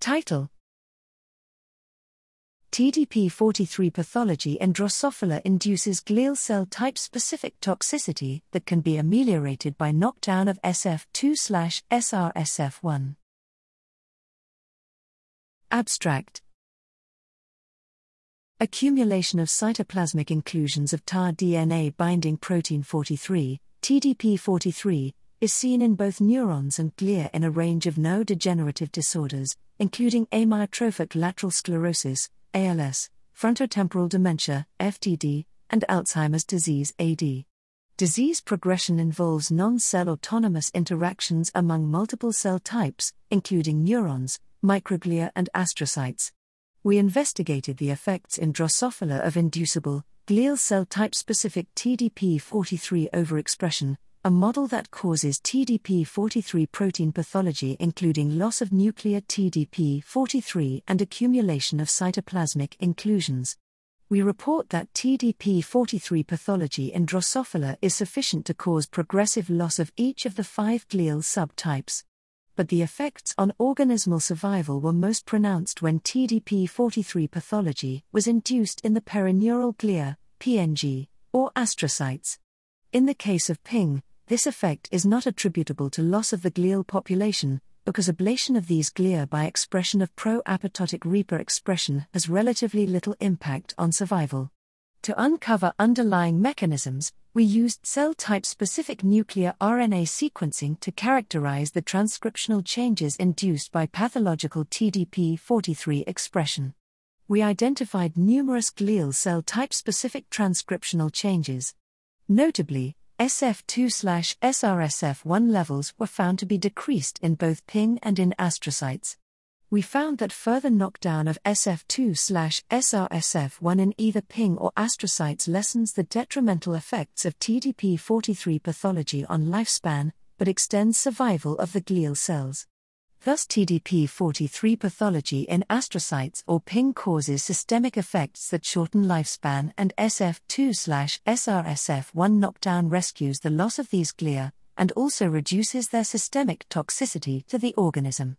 Title TDP43 pathology in Drosophila induces glial cell type specific toxicity that can be ameliorated by knockdown of SF2 SRSF1. Abstract Accumulation of cytoplasmic inclusions of TAR DNA binding protein 43, TDP43, is seen in both neurons and glia in a range of neurodegenerative disorders, including amyotrophic lateral sclerosis, ALS, frontotemporal dementia, FTD, and Alzheimer's disease, AD. Disease progression involves non cell autonomous interactions among multiple cell types, including neurons, microglia, and astrocytes. We investigated the effects in Drosophila of inducible, glial cell type specific TDP43 overexpression, a model that causes TDP43 protein pathology, including loss of nuclear TDP43 and accumulation of cytoplasmic inclusions. We report that TDP43 pathology in Drosophila is sufficient to cause progressive loss of each of the five glial subtypes. But the effects on organismal survival were most pronounced when TDP43 pathology was induced in the perineural glia, PNG, or astrocytes. In the case of PING, this effect is not attributable to loss of the glial population, because ablation of these glia by expression of pro apoptotic reaper expression has relatively little impact on survival. To uncover underlying mechanisms, we used cell type specific nuclear RNA sequencing to characterize the transcriptional changes induced by pathological TDP43 expression. We identified numerous glial cell type specific transcriptional changes. Notably, SF2 SRSF1 levels were found to be decreased in both PING and in astrocytes. We found that further knockdown of SF2 SRSF1 in either PING or astrocytes lessens the detrimental effects of TDP43 pathology on lifespan, but extends survival of the glial cells. Thus, TDP43 pathology in astrocytes or PING causes systemic effects that shorten lifespan, and SF2 SRSF1 knockdown rescues the loss of these glia and also reduces their systemic toxicity to the organism.